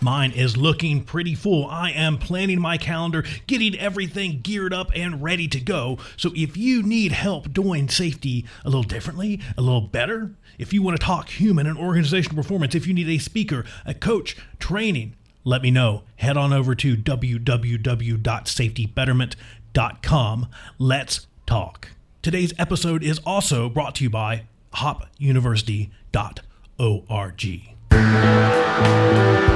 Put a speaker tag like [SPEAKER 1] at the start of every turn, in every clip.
[SPEAKER 1] Mine is looking pretty full. I am planning my calendar, getting everything geared up and ready to go. So if you need help doing safety a little differently, a little better, if you want to talk human and organizational performance, if you need a speaker, a coach, training, let me know. Head on over to www.safetybetterment.com. Let's talk. Today's episode is also brought to you by hopuniversity.org.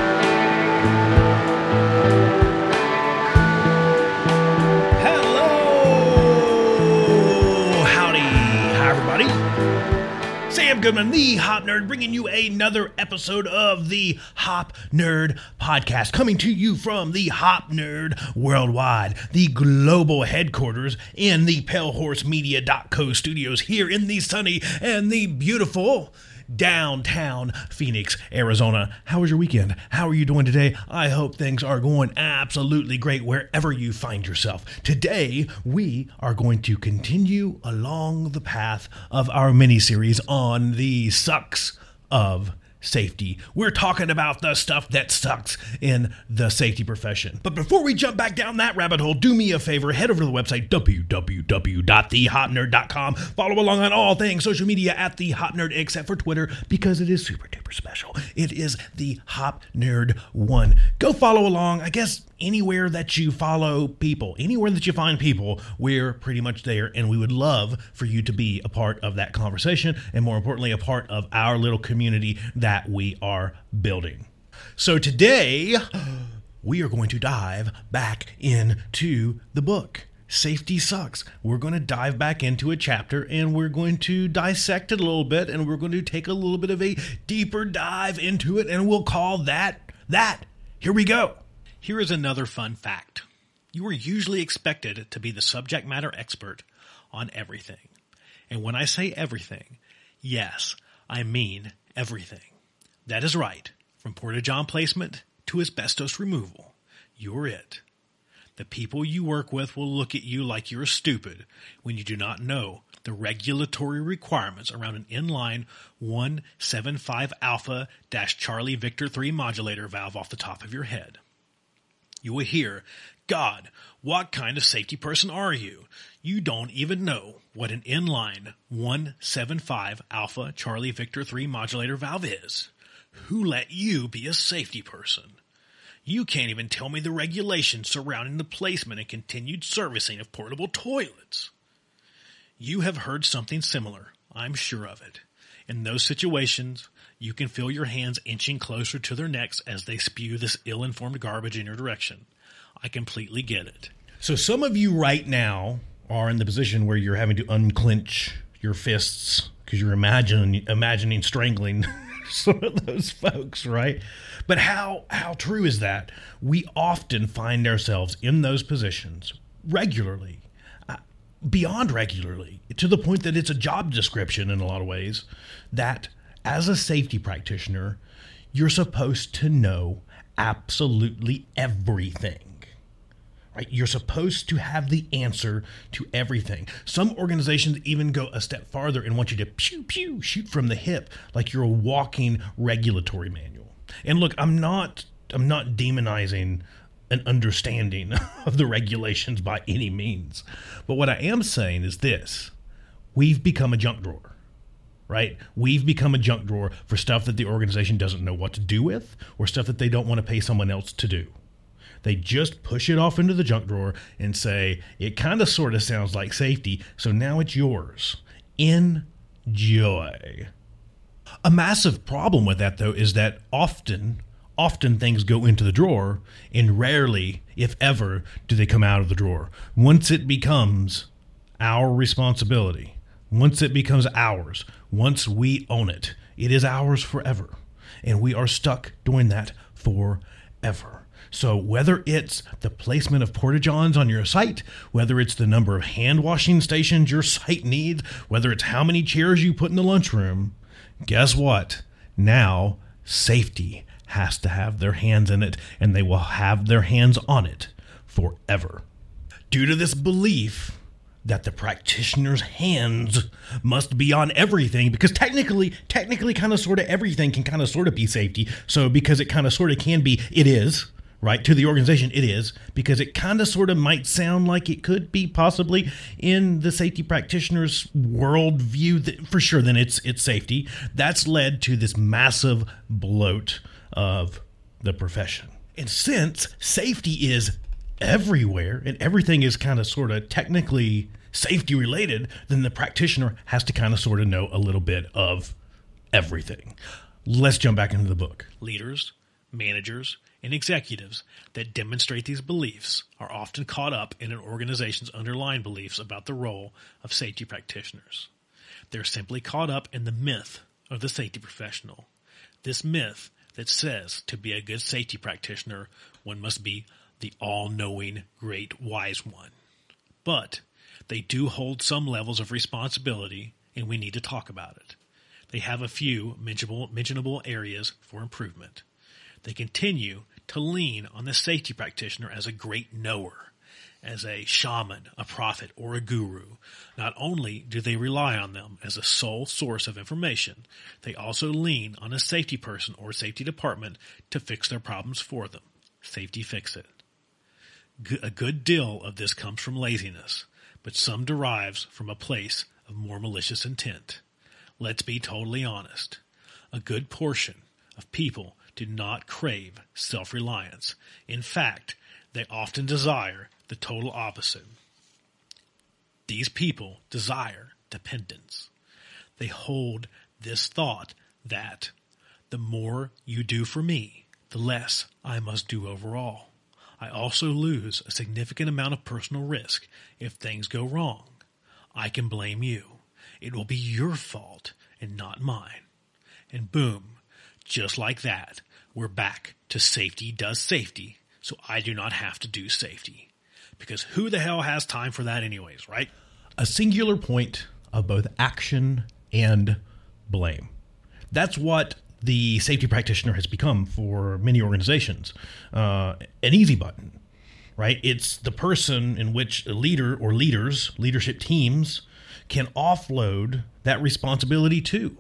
[SPEAKER 1] Goodman, the Hop Nerd, bringing you another episode of the Hop Nerd Podcast, coming to you from the Hop Nerd Worldwide, the global headquarters in the PaleHorseMedia.co studios here in the sunny and the beautiful downtown Phoenix, Arizona. How was your weekend? How are you doing today? I hope things are going absolutely great wherever you find yourself. Today, we are going to continue along the path of our mini series on the sucks of safety. We're talking about the stuff that sucks in the safety profession. But before we jump back down that rabbit hole, do me a favor, head over to the website www.thehopnerd.com. Follow along on all things social media at the Hop Nerd except for Twitter because it is super duper special. It is the Hop Nerd 1. Go follow along. I guess anywhere that you follow people, anywhere that you find people, we're pretty much there. And we would love for you to be a part of that conversation and more importantly, a part of our little community that we are building. So today, we are going to dive back into the book. Safety sucks. We're going to dive back into a chapter and we're going to dissect it a little bit and we're going to take a little bit of a deeper dive into it and we'll call that that. Here we go. Here is another fun fact. You are usually expected to be the subject matter expert on everything. And when I say everything, yes, I mean everything. That is right. From Porta John placement to asbestos removal, you're it. The people you work with will look at you like you're stupid when you do not know the regulatory requirements around an inline 175 alpha Charlie Victor 3 modulator valve off the top of your head. You will hear, God, what kind of safety person are you? You don't even know what an inline 175 alpha Charlie Victor 3 modulator valve is. Who let you be a safety person? You can't even tell me the regulations surrounding the placement and continued servicing of portable toilets. You have heard something similar. I'm sure of it. In those situations, you can feel your hands inching closer to their necks as they spew this ill informed garbage in your direction. I completely get it. So, some of you right now are in the position where you're having to unclench your fists because you're imagining, imagining strangling some of those folks, right? But how how true is that? We often find ourselves in those positions regularly, uh, beyond regularly, to the point that it's a job description in a lot of ways. That as a safety practitioner, you're supposed to know absolutely everything right? You're supposed to have the answer to everything. Some organizations even go a step farther and want you to pew pew shoot from the hip like you're a walking regulatory manual. And look, I'm not I'm not demonizing an understanding of the regulations by any means. But what I am saying is this. We've become a junk drawer. Right? We've become a junk drawer for stuff that the organization doesn't know what to do with or stuff that they don't want to pay someone else to do. They just push it off into the junk drawer and say, it kind of sort of sounds like safety, so now it's yours. Enjoy. A massive problem with that, though, is that often, often things go into the drawer, and rarely, if ever, do they come out of the drawer. Once it becomes our responsibility, once it becomes ours, once we own it, it is ours forever. And we are stuck doing that forever. So whether it's the placement of porta-johns on your site, whether it's the number of hand washing stations your site needs, whether it's how many chairs you put in the lunchroom, guess what? Now safety has to have their hands in it and they will have their hands on it forever. Due to this belief that the practitioner's hands must be on everything because technically technically kind of sort of everything can kind of sort of be safety so because it kind of sort of can be it is right? To the organization, it is because it kind of sort of might sound like it could be possibly in the safety practitioner's worldview. That for sure, then it's it's safety. That's led to this massive bloat of the profession. And since safety is everywhere and everything is kind of sort of technically safety related, then the practitioner has to kind of sort of know a little bit of everything. Let's jump back into the book.
[SPEAKER 2] Leaders, managers, and executives that demonstrate these beliefs are often caught up in an organization's underlying beliefs about the role of safety practitioners. They're simply caught up in the myth of the safety professional. This myth that says to be a good safety practitioner, one must be the all knowing, great, wise one. But they do hold some levels of responsibility, and we need to talk about it. They have a few mentionable, mentionable areas for improvement. They continue to lean on the safety practitioner as a great knower, as a shaman, a prophet, or a guru. Not only do they rely on them as a sole source of information, they also lean on a safety person or safety department to fix their problems for them. Safety fix it. A good deal of this comes from laziness, but some derives from a place of more malicious intent. Let's be totally honest. A good portion of people do not crave self reliance. In fact, they often desire the total opposite. These people desire dependence. They hold this thought that the more you do for me, the less I must do overall. I also lose a significant amount of personal risk if things go wrong. I can blame you. It will be your fault and not mine. And boom, just like that, we're back to safety does safety, so I do not have to do safety. Because who the hell has time for that, anyways, right?
[SPEAKER 1] A singular point of both action and blame. That's what the safety practitioner has become for many organizations. Uh, an easy button, right? It's the person in which a leader or leaders, leadership teams, can offload that responsibility to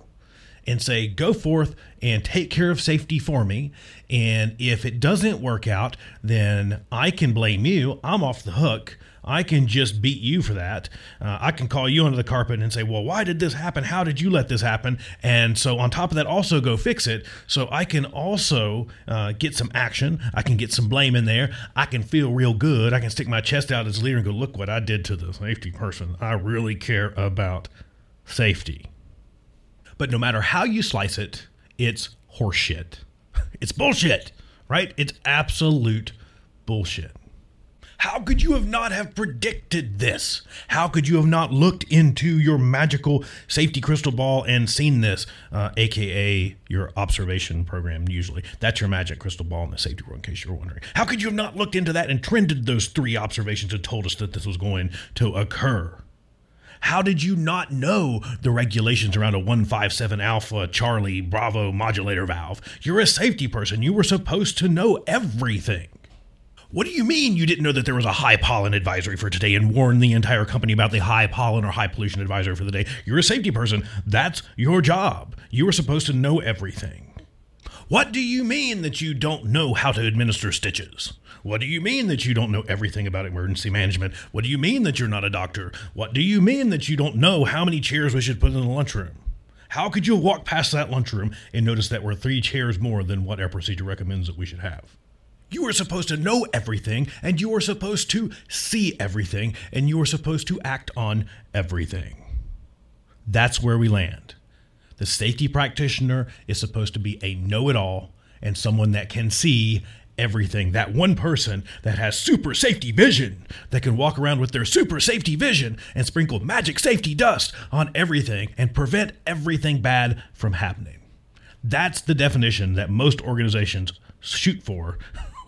[SPEAKER 1] and say, go forth and take care of safety for me. And if it doesn't work out, then I can blame you. I'm off the hook. I can just beat you for that. Uh, I can call you under the carpet and say, well, why did this happen? How did you let this happen? And so, on top of that, also go fix it. So, I can also uh, get some action. I can get some blame in there. I can feel real good. I can stick my chest out as a leader and go, look what I did to the safety person. I really care about safety. But no matter how you slice it, it's horseshit. It's bullshit, right? It's absolute bullshit. How could you have not have predicted this? How could you have not looked into your magical safety crystal ball and seen this, uh, aka your observation program? Usually, that's your magic crystal ball in the safety world. In case you were wondering, how could you have not looked into that and trended those three observations and told us that this was going to occur? How did you not know the regulations around a 157 alpha Charlie Bravo modulator valve? You're a safety person. You were supposed to know everything. What do you mean you didn't know that there was a high pollen advisory for today and warn the entire company about the high pollen or high pollution advisory for the day? You're a safety person. That's your job. You are supposed to know everything. What do you mean that you don't know how to administer stitches? What do you mean that you don't know everything about emergency management? What do you mean that you're not a doctor? What do you mean that you don't know how many chairs we should put in the lunchroom? How could you walk past that lunchroom and notice that we're three chairs more than what our procedure recommends that we should have? You are supposed to know everything, and you are supposed to see everything, and you are supposed to act on everything. That's where we land. The safety practitioner is supposed to be a know it all and someone that can see everything. That one person that has super safety vision, that can walk around with their super safety vision and sprinkle magic safety dust on everything and prevent everything bad from happening. That's the definition that most organizations shoot for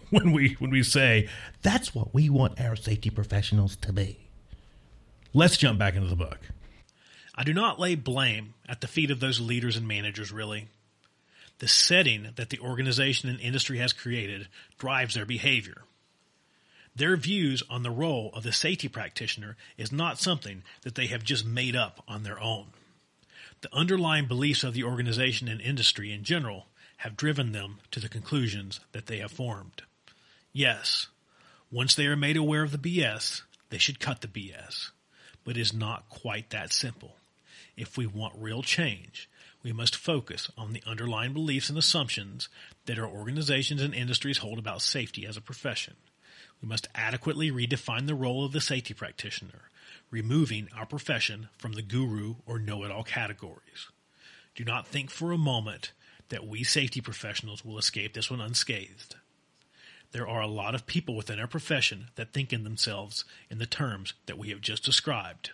[SPEAKER 1] when we when we say that's what we want our safety professionals to be. Let's jump back into the book.
[SPEAKER 2] I do not lay blame at the feet of those leaders and managers, really. The setting that the organization and industry has created drives their behavior. Their views on the role of the safety practitioner is not something that they have just made up on their own. The underlying beliefs of the organization and industry in general have driven them to the conclusions that they have formed. Yes, once they are made aware of the BS, they should cut the BS. But it is not quite that simple. If we want real change, we must focus on the underlying beliefs and assumptions that our organizations and industries hold about safety as a profession. We must adequately redefine the role of the safety practitioner, removing our profession from the guru or know it all categories. Do not think for a moment that we safety professionals will escape this one unscathed. There are a lot of people within our profession that think in themselves in the terms that we have just described.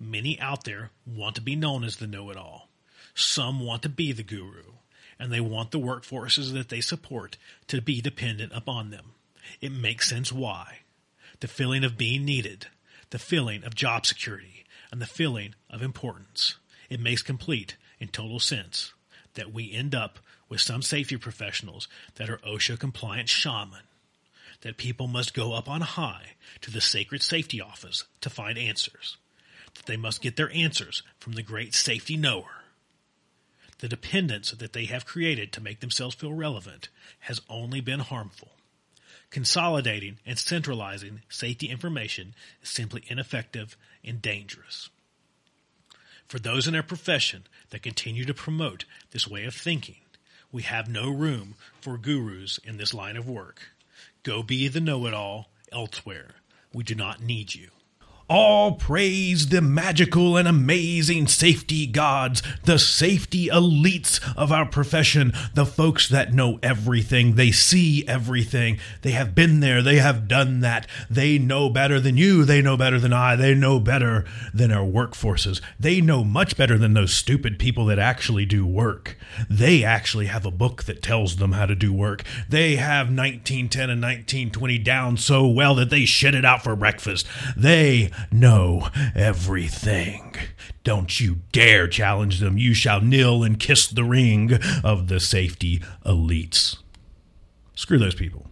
[SPEAKER 2] Many out there want to be known as the know it all. Some want to be the guru, and they want the workforces that they support to be dependent upon them. It makes sense why. The feeling of being needed, the feeling of job security, and the feeling of importance. It makes complete and total sense that we end up with some safety professionals that are OSHA compliant shaman that people must go up on high to the sacred safety office to find answers, that they must get their answers from the great safety knower. The dependence that they have created to make themselves feel relevant has only been harmful. Consolidating and centralizing safety information is simply ineffective and dangerous. For those in our profession that continue to promote this way of thinking, we have no room for gurus in this line of work. Go be the know it all elsewhere. We do not need you.
[SPEAKER 1] All praise the magical and amazing safety gods, the safety elites of our profession, the folks that know everything. They see everything. They have been there. They have done that. They know better than you. They know better than I. They know better than our workforces. They know much better than those stupid people that actually do work. They actually have a book that tells them how to do work. They have 1910 and 1920 down so well that they shit it out for breakfast. They know everything. Don't you dare challenge them. You shall kneel and kiss the ring of the safety elites. Screw those people.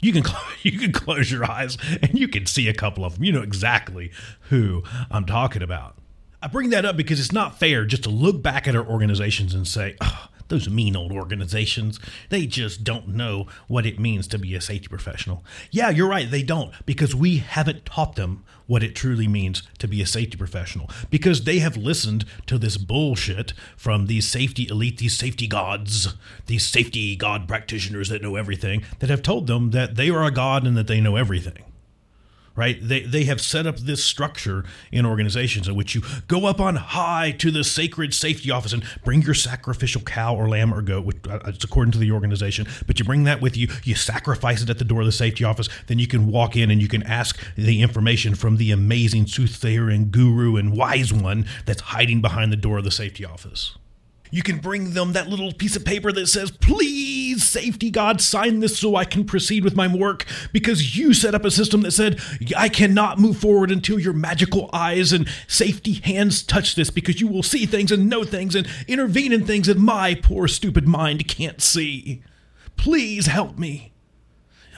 [SPEAKER 1] You can you can close your eyes and you can see a couple of them. You know exactly who I'm talking about. I bring that up because it's not fair just to look back at our organizations and say, oh, those mean old organizations, they just don't know what it means to be a safety professional. Yeah, you're right, they don't, because we haven't taught them what it truly means to be a safety professional, because they have listened to this bullshit from these safety elite, these safety gods, these safety god practitioners that know everything, that have told them that they are a god and that they know everything right? They, they have set up this structure in organizations in which you go up on high to the sacred safety office and bring your sacrificial cow or lamb or goat, which uh, it's according to the organization, but you bring that with you, you sacrifice it at the door of the safety office, then you can walk in and you can ask the information from the amazing soothsayer and guru and wise one that's hiding behind the door of the safety office. You can bring them that little piece of paper that says, Please, safety God, sign this so I can proceed with my work because you set up a system that said, I cannot move forward until your magical eyes and safety hands touch this because you will see things and know things and intervene in things that my poor, stupid mind can't see. Please help me.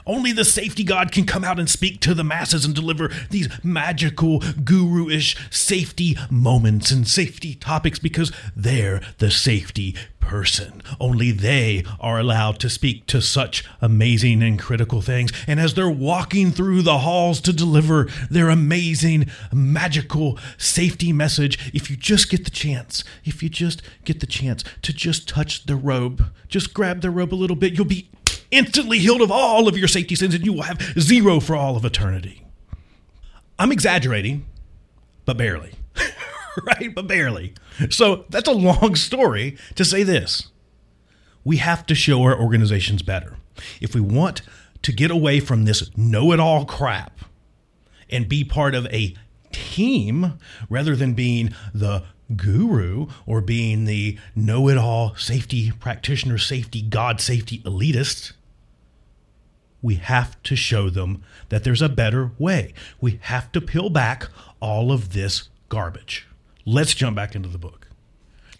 [SPEAKER 1] Only the safety god can come out and speak to the masses and deliver these magical, guru ish safety moments and safety topics because they're the safety person. Only they are allowed to speak to such amazing and critical things. And as they're walking through the halls to deliver their amazing, magical safety message, if you just get the chance, if you just get the chance to just touch the robe, just grab the robe a little bit, you'll be instantly healed of all of your safety sins and you will have zero for all of eternity. I'm exaggerating, but barely. right? But barely. So that's a long story to say this. We have to show our organizations better. If we want to get away from this know it all crap and be part of a team rather than being the guru or being the know it all safety practitioner, safety God, safety elitist, we have to show them that there's a better way. We have to peel back all of this garbage. Let's jump back into the book.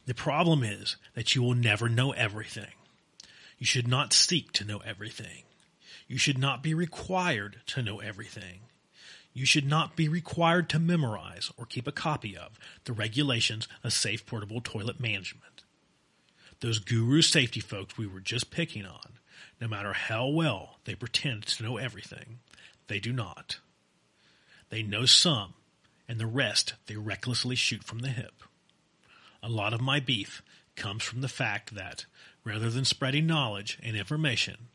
[SPEAKER 2] The problem is that you will never know everything. You should not seek to know everything. You should not be required to know everything. You should not be required to memorize or keep a copy of the regulations of safe portable toilet management. Those guru safety folks we were just picking on, no matter how well they pretend to know everything, they do not. They know some, and the rest they recklessly shoot from the hip. A lot of my beef comes from the fact that, rather than spreading knowledge and information,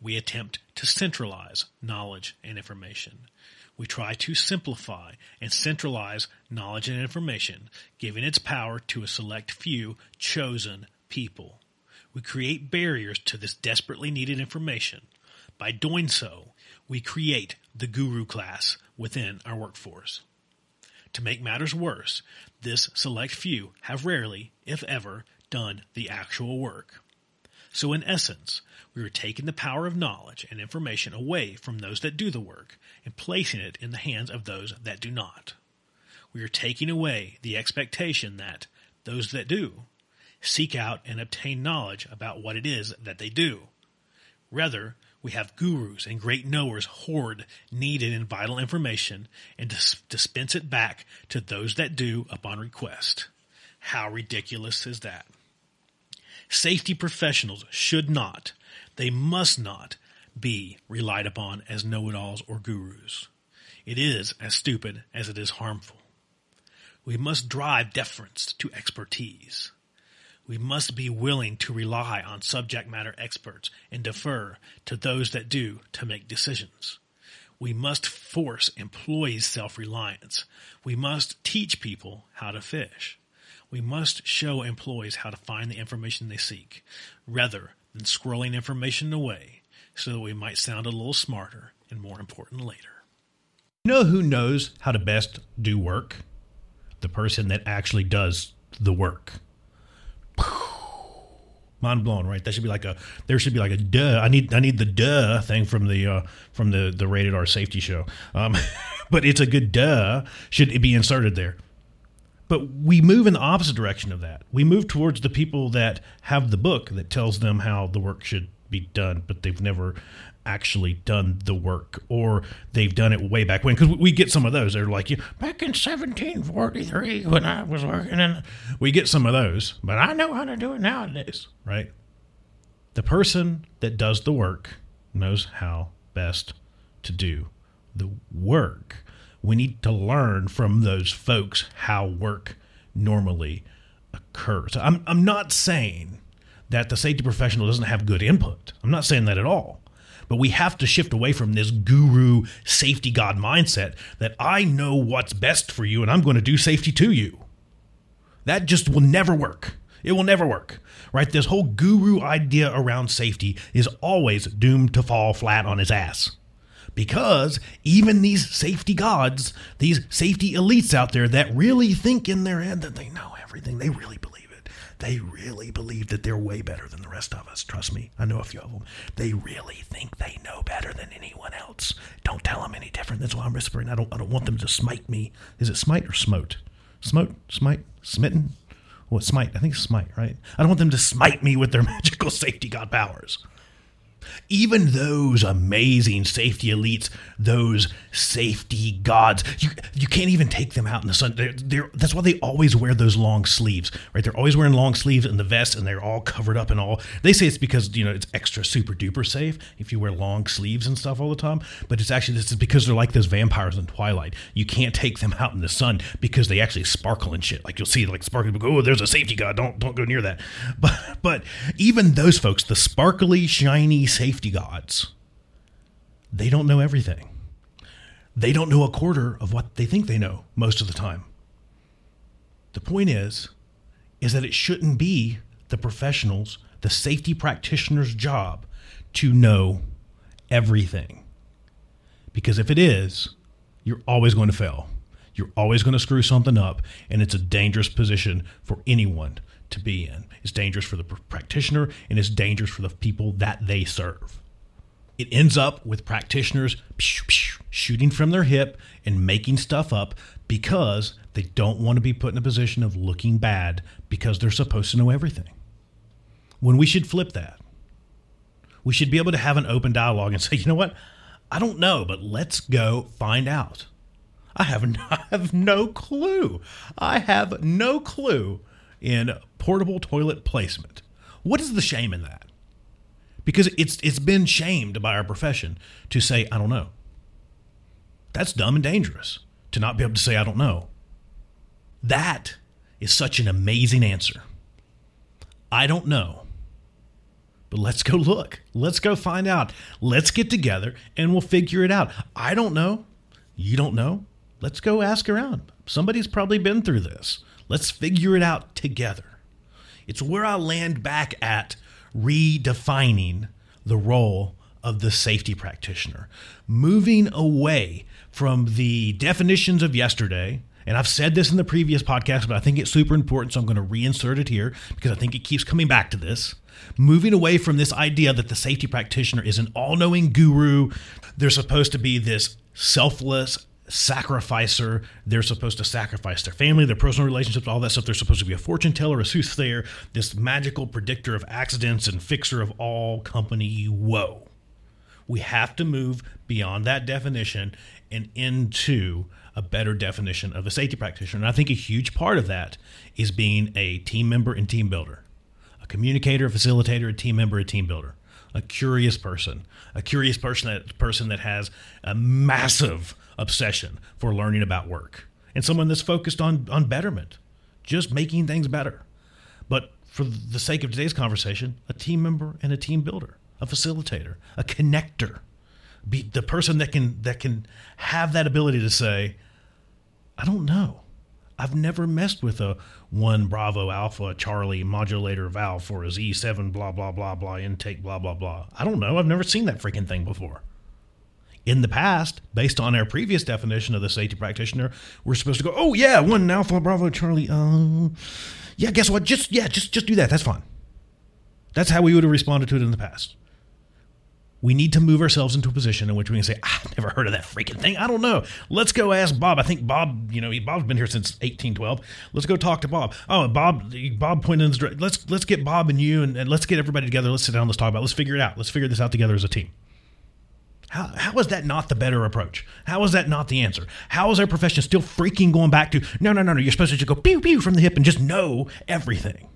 [SPEAKER 2] we attempt to centralize knowledge and information. We try to simplify and centralize knowledge and information, giving its power to a select few chosen people. We create barriers to this desperately needed information. By doing so, we create the guru class within our workforce. To make matters worse, this select few have rarely, if ever, done the actual work. So, in essence, we are taking the power of knowledge and information away from those that do the work and placing it in the hands of those that do not. We are taking away the expectation that those that do seek out and obtain knowledge about what it is that they do. Rather, we have gurus and great knowers hoard needed and vital information and dis- dispense it back to those that do upon request. How ridiculous is that? Safety professionals should not, they must not, be relied upon as know it alls or gurus. It is as stupid as it is harmful. We must drive deference to expertise we must be willing to rely on subject matter experts and defer to those that do to make decisions. We must force employees' self reliance. We must teach people how to fish. We must show employees how to find the information they seek, rather than scrolling information away so that we might sound a little smarter and more important later.
[SPEAKER 1] You know who knows how to best do work? The person that actually does the work mind blown, right? That should be like a there should be like a duh. I need I need the duh thing from the uh, from the the rated R safety show. Um, but it's a good duh should it be inserted there. But we move in the opposite direction of that. We move towards the people that have the book that tells them how the work should be done, but they've never actually done the work or they've done it way back when. Because we get some of those. They're like back in 1743 when i was working and we get some of those but i know how to do it nowadays right? The person that does the work knows how best to do the work. We need to learn from those folks how work normally occurs. I'm, I'm not saying that the safety professional doesn't have good input. I'm not saying that at all but we have to shift away from this guru safety god mindset that I know what's best for you and I'm going to do safety to you. That just will never work. It will never work, right? This whole guru idea around safety is always doomed to fall flat on its ass. Because even these safety gods, these safety elites out there that really think in their head that they know everything, they really believe they really believe that they're way better than the rest of us. Trust me, I know a few of them. They really think they know better than anyone else. Don't tell them any different. That's why I'm whispering. I don't. I don't want them to smite me. Is it smite or smote? Smote, smite, smitten. What smite? I think smite, right? I don't want them to smite me with their magical safety god powers. Even those amazing safety elites, those safety gods, you you can't even take them out in the sun. They're, they're, that's why they always wear those long sleeves, right? They're always wearing long sleeves and the vest, and they're all covered up and all. They say it's because you know it's extra super duper safe if you wear long sleeves and stuff all the time. But it's actually this is because they're like those vampires in Twilight. You can't take them out in the sun because they actually sparkle and shit. Like you'll see like sparkling. Oh, there's a safety god. Don't don't go near that. But but even those folks, the sparkly, shiny safety gods, they don't know everything. They don't know a quarter of what they think they know most of the time. The point is, is that it shouldn't be the professionals, the safety practitioner's job to know everything. Because if it is, you're always going to fail. You're always going to screw something up, and it's a dangerous position for anyone to be in. It's dangerous for the practitioner, and it's dangerous for the people that they serve. It ends up with practitioners shooting from their hip and making stuff up because they don't want to be put in a position of looking bad because they're supposed to know everything. When we should flip that. We should be able to have an open dialogue and say, you know what? I don't know, but let's go find out. I have no, I have no clue. I have no clue in portable toilet placement. What is the shame in that? Because it's it's been shamed by our profession to say I don't know. That's dumb and dangerous to not be able to say I don't know. That is such an amazing answer. I don't know. But let's go look. Let's go find out. Let's get together and we'll figure it out. I don't know. You don't know. Let's go ask around. Somebody's probably been through this. Let's figure it out together. It's where I land back at redefining the role of the safety practitioner, moving away from the definitions of yesterday. And I've said this in the previous podcast, but I think it's super important. So I'm going to reinsert it here because I think it keeps coming back to this. Moving away from this idea that the safety practitioner is an all knowing guru. They're supposed to be this selfless, sacrificer. They're supposed to sacrifice their family, their personal relationships, all that stuff. They're supposed to be a fortune teller, a soothsayer, this magical predictor of accidents and fixer of all company woe. We have to move beyond that definition and into a better definition of a safety practitioner. And I think a huge part of that is being a team member and team builder, a communicator, a facilitator, a team member, a team builder, a curious person, a curious person that person that has a massive obsession for learning about work and someone that's focused on on betterment, just making things better. But for the sake of today's conversation, a team member and a team builder, a facilitator, a connector, be the person that can that can have that ability to say, I don't know. I've never messed with a one Bravo Alpha Charlie modulator valve for a Z7 blah blah blah blah intake blah blah blah. I don't know. I've never seen that freaking thing before in the past, based on our previous definition of the safety practitioner, we're supposed to go, oh yeah, one Alpha Bravo Charlie. Uh, yeah, guess what? Just yeah, just just do that. That's fine. That's how we would have responded to it in the past. We need to move ourselves into a position in which we can say, I've never heard of that freaking thing. I don't know. Let's go ask Bob. I think Bob, you know, Bob's been here since 1812. Let's go talk to Bob. Oh, Bob, Bob pointed in this direction. Let's let's get Bob and you and, and let's get everybody together. Let's sit down. Let's talk about. It. Let's figure it out. Let's figure this out together as a team. How, how is that not the better approach? How is that not the answer? How is our profession still freaking going back to no, no, no, no? You're supposed to just go pew pew from the hip and just know everything.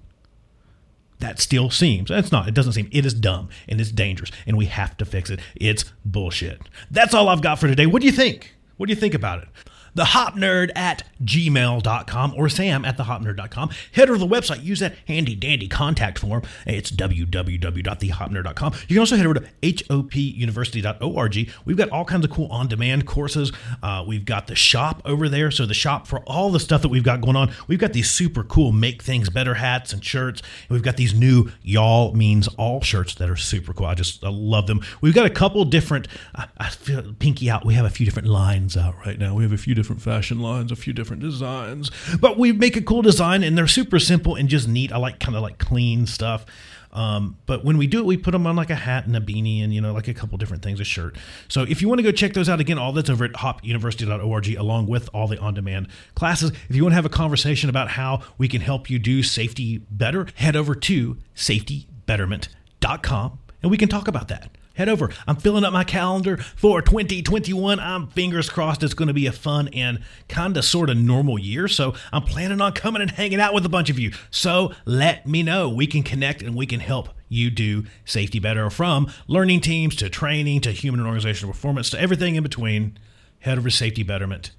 [SPEAKER 1] That still seems, it's not, it doesn't seem, it is dumb and it's dangerous and we have to fix it. It's bullshit. That's all I've got for today. What do you think? What do you think about it? Thehopnerd at gmail.com or sam at thehopnerd.com. Head over to the website, use that handy dandy contact form. It's www.thehopnerd.com. You can also head over to hopuniversity.org. We've got all kinds of cool on demand courses. Uh, we've got the shop over there. So, the shop for all the stuff that we've got going on. We've got these super cool Make Things Better hats and shirts. And we've got these new Y'all Means All shirts that are super cool. I just I love them. We've got a couple different, I, I feel pinky out. We have a few different lines out right now. We have a few different fashion lines, a few different designs, but we make a cool design and they're super simple and just neat. I like kind of like clean stuff. Um, but when we do it, we put them on like a hat and a beanie and, you know, like a couple different things, a shirt. So if you want to go check those out again, all that's over at hopuniversity.org along with all the on demand classes. If you want to have a conversation about how we can help you do safety better, head over to safetybetterment.com and we can talk about that. Head over. I'm filling up my calendar for 2021. I'm fingers crossed it's going to be a fun and kind of sort of normal year. So I'm planning on coming and hanging out with a bunch of you. So let me know. We can connect and we can help you do safety better from learning teams to training to human and organizational performance to everything in between. Head over to Safety Betterment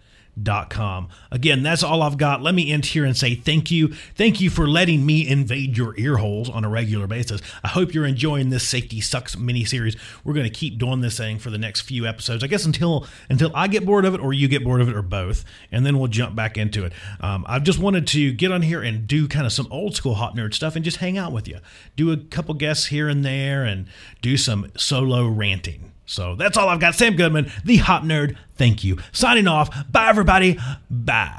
[SPEAKER 1] com. Again, that's all I've got. Let me end here and say thank you. Thank you for letting me invade your ear holes on a regular basis. I hope you're enjoying this Safety Sucks mini series. We're going to keep doing this thing for the next few episodes. I guess until until I get bored of it or you get bored of it or both, and then we'll jump back into it. Um, I've just wanted to get on here and do kind of some old school Hop Nerd stuff and just hang out with you. Do a couple guests here and there and do some solo ranting. So that's all I've got. Sam Goodman, the Hop Nerd. Thank you. Signing off. Bye, everybody. Bye.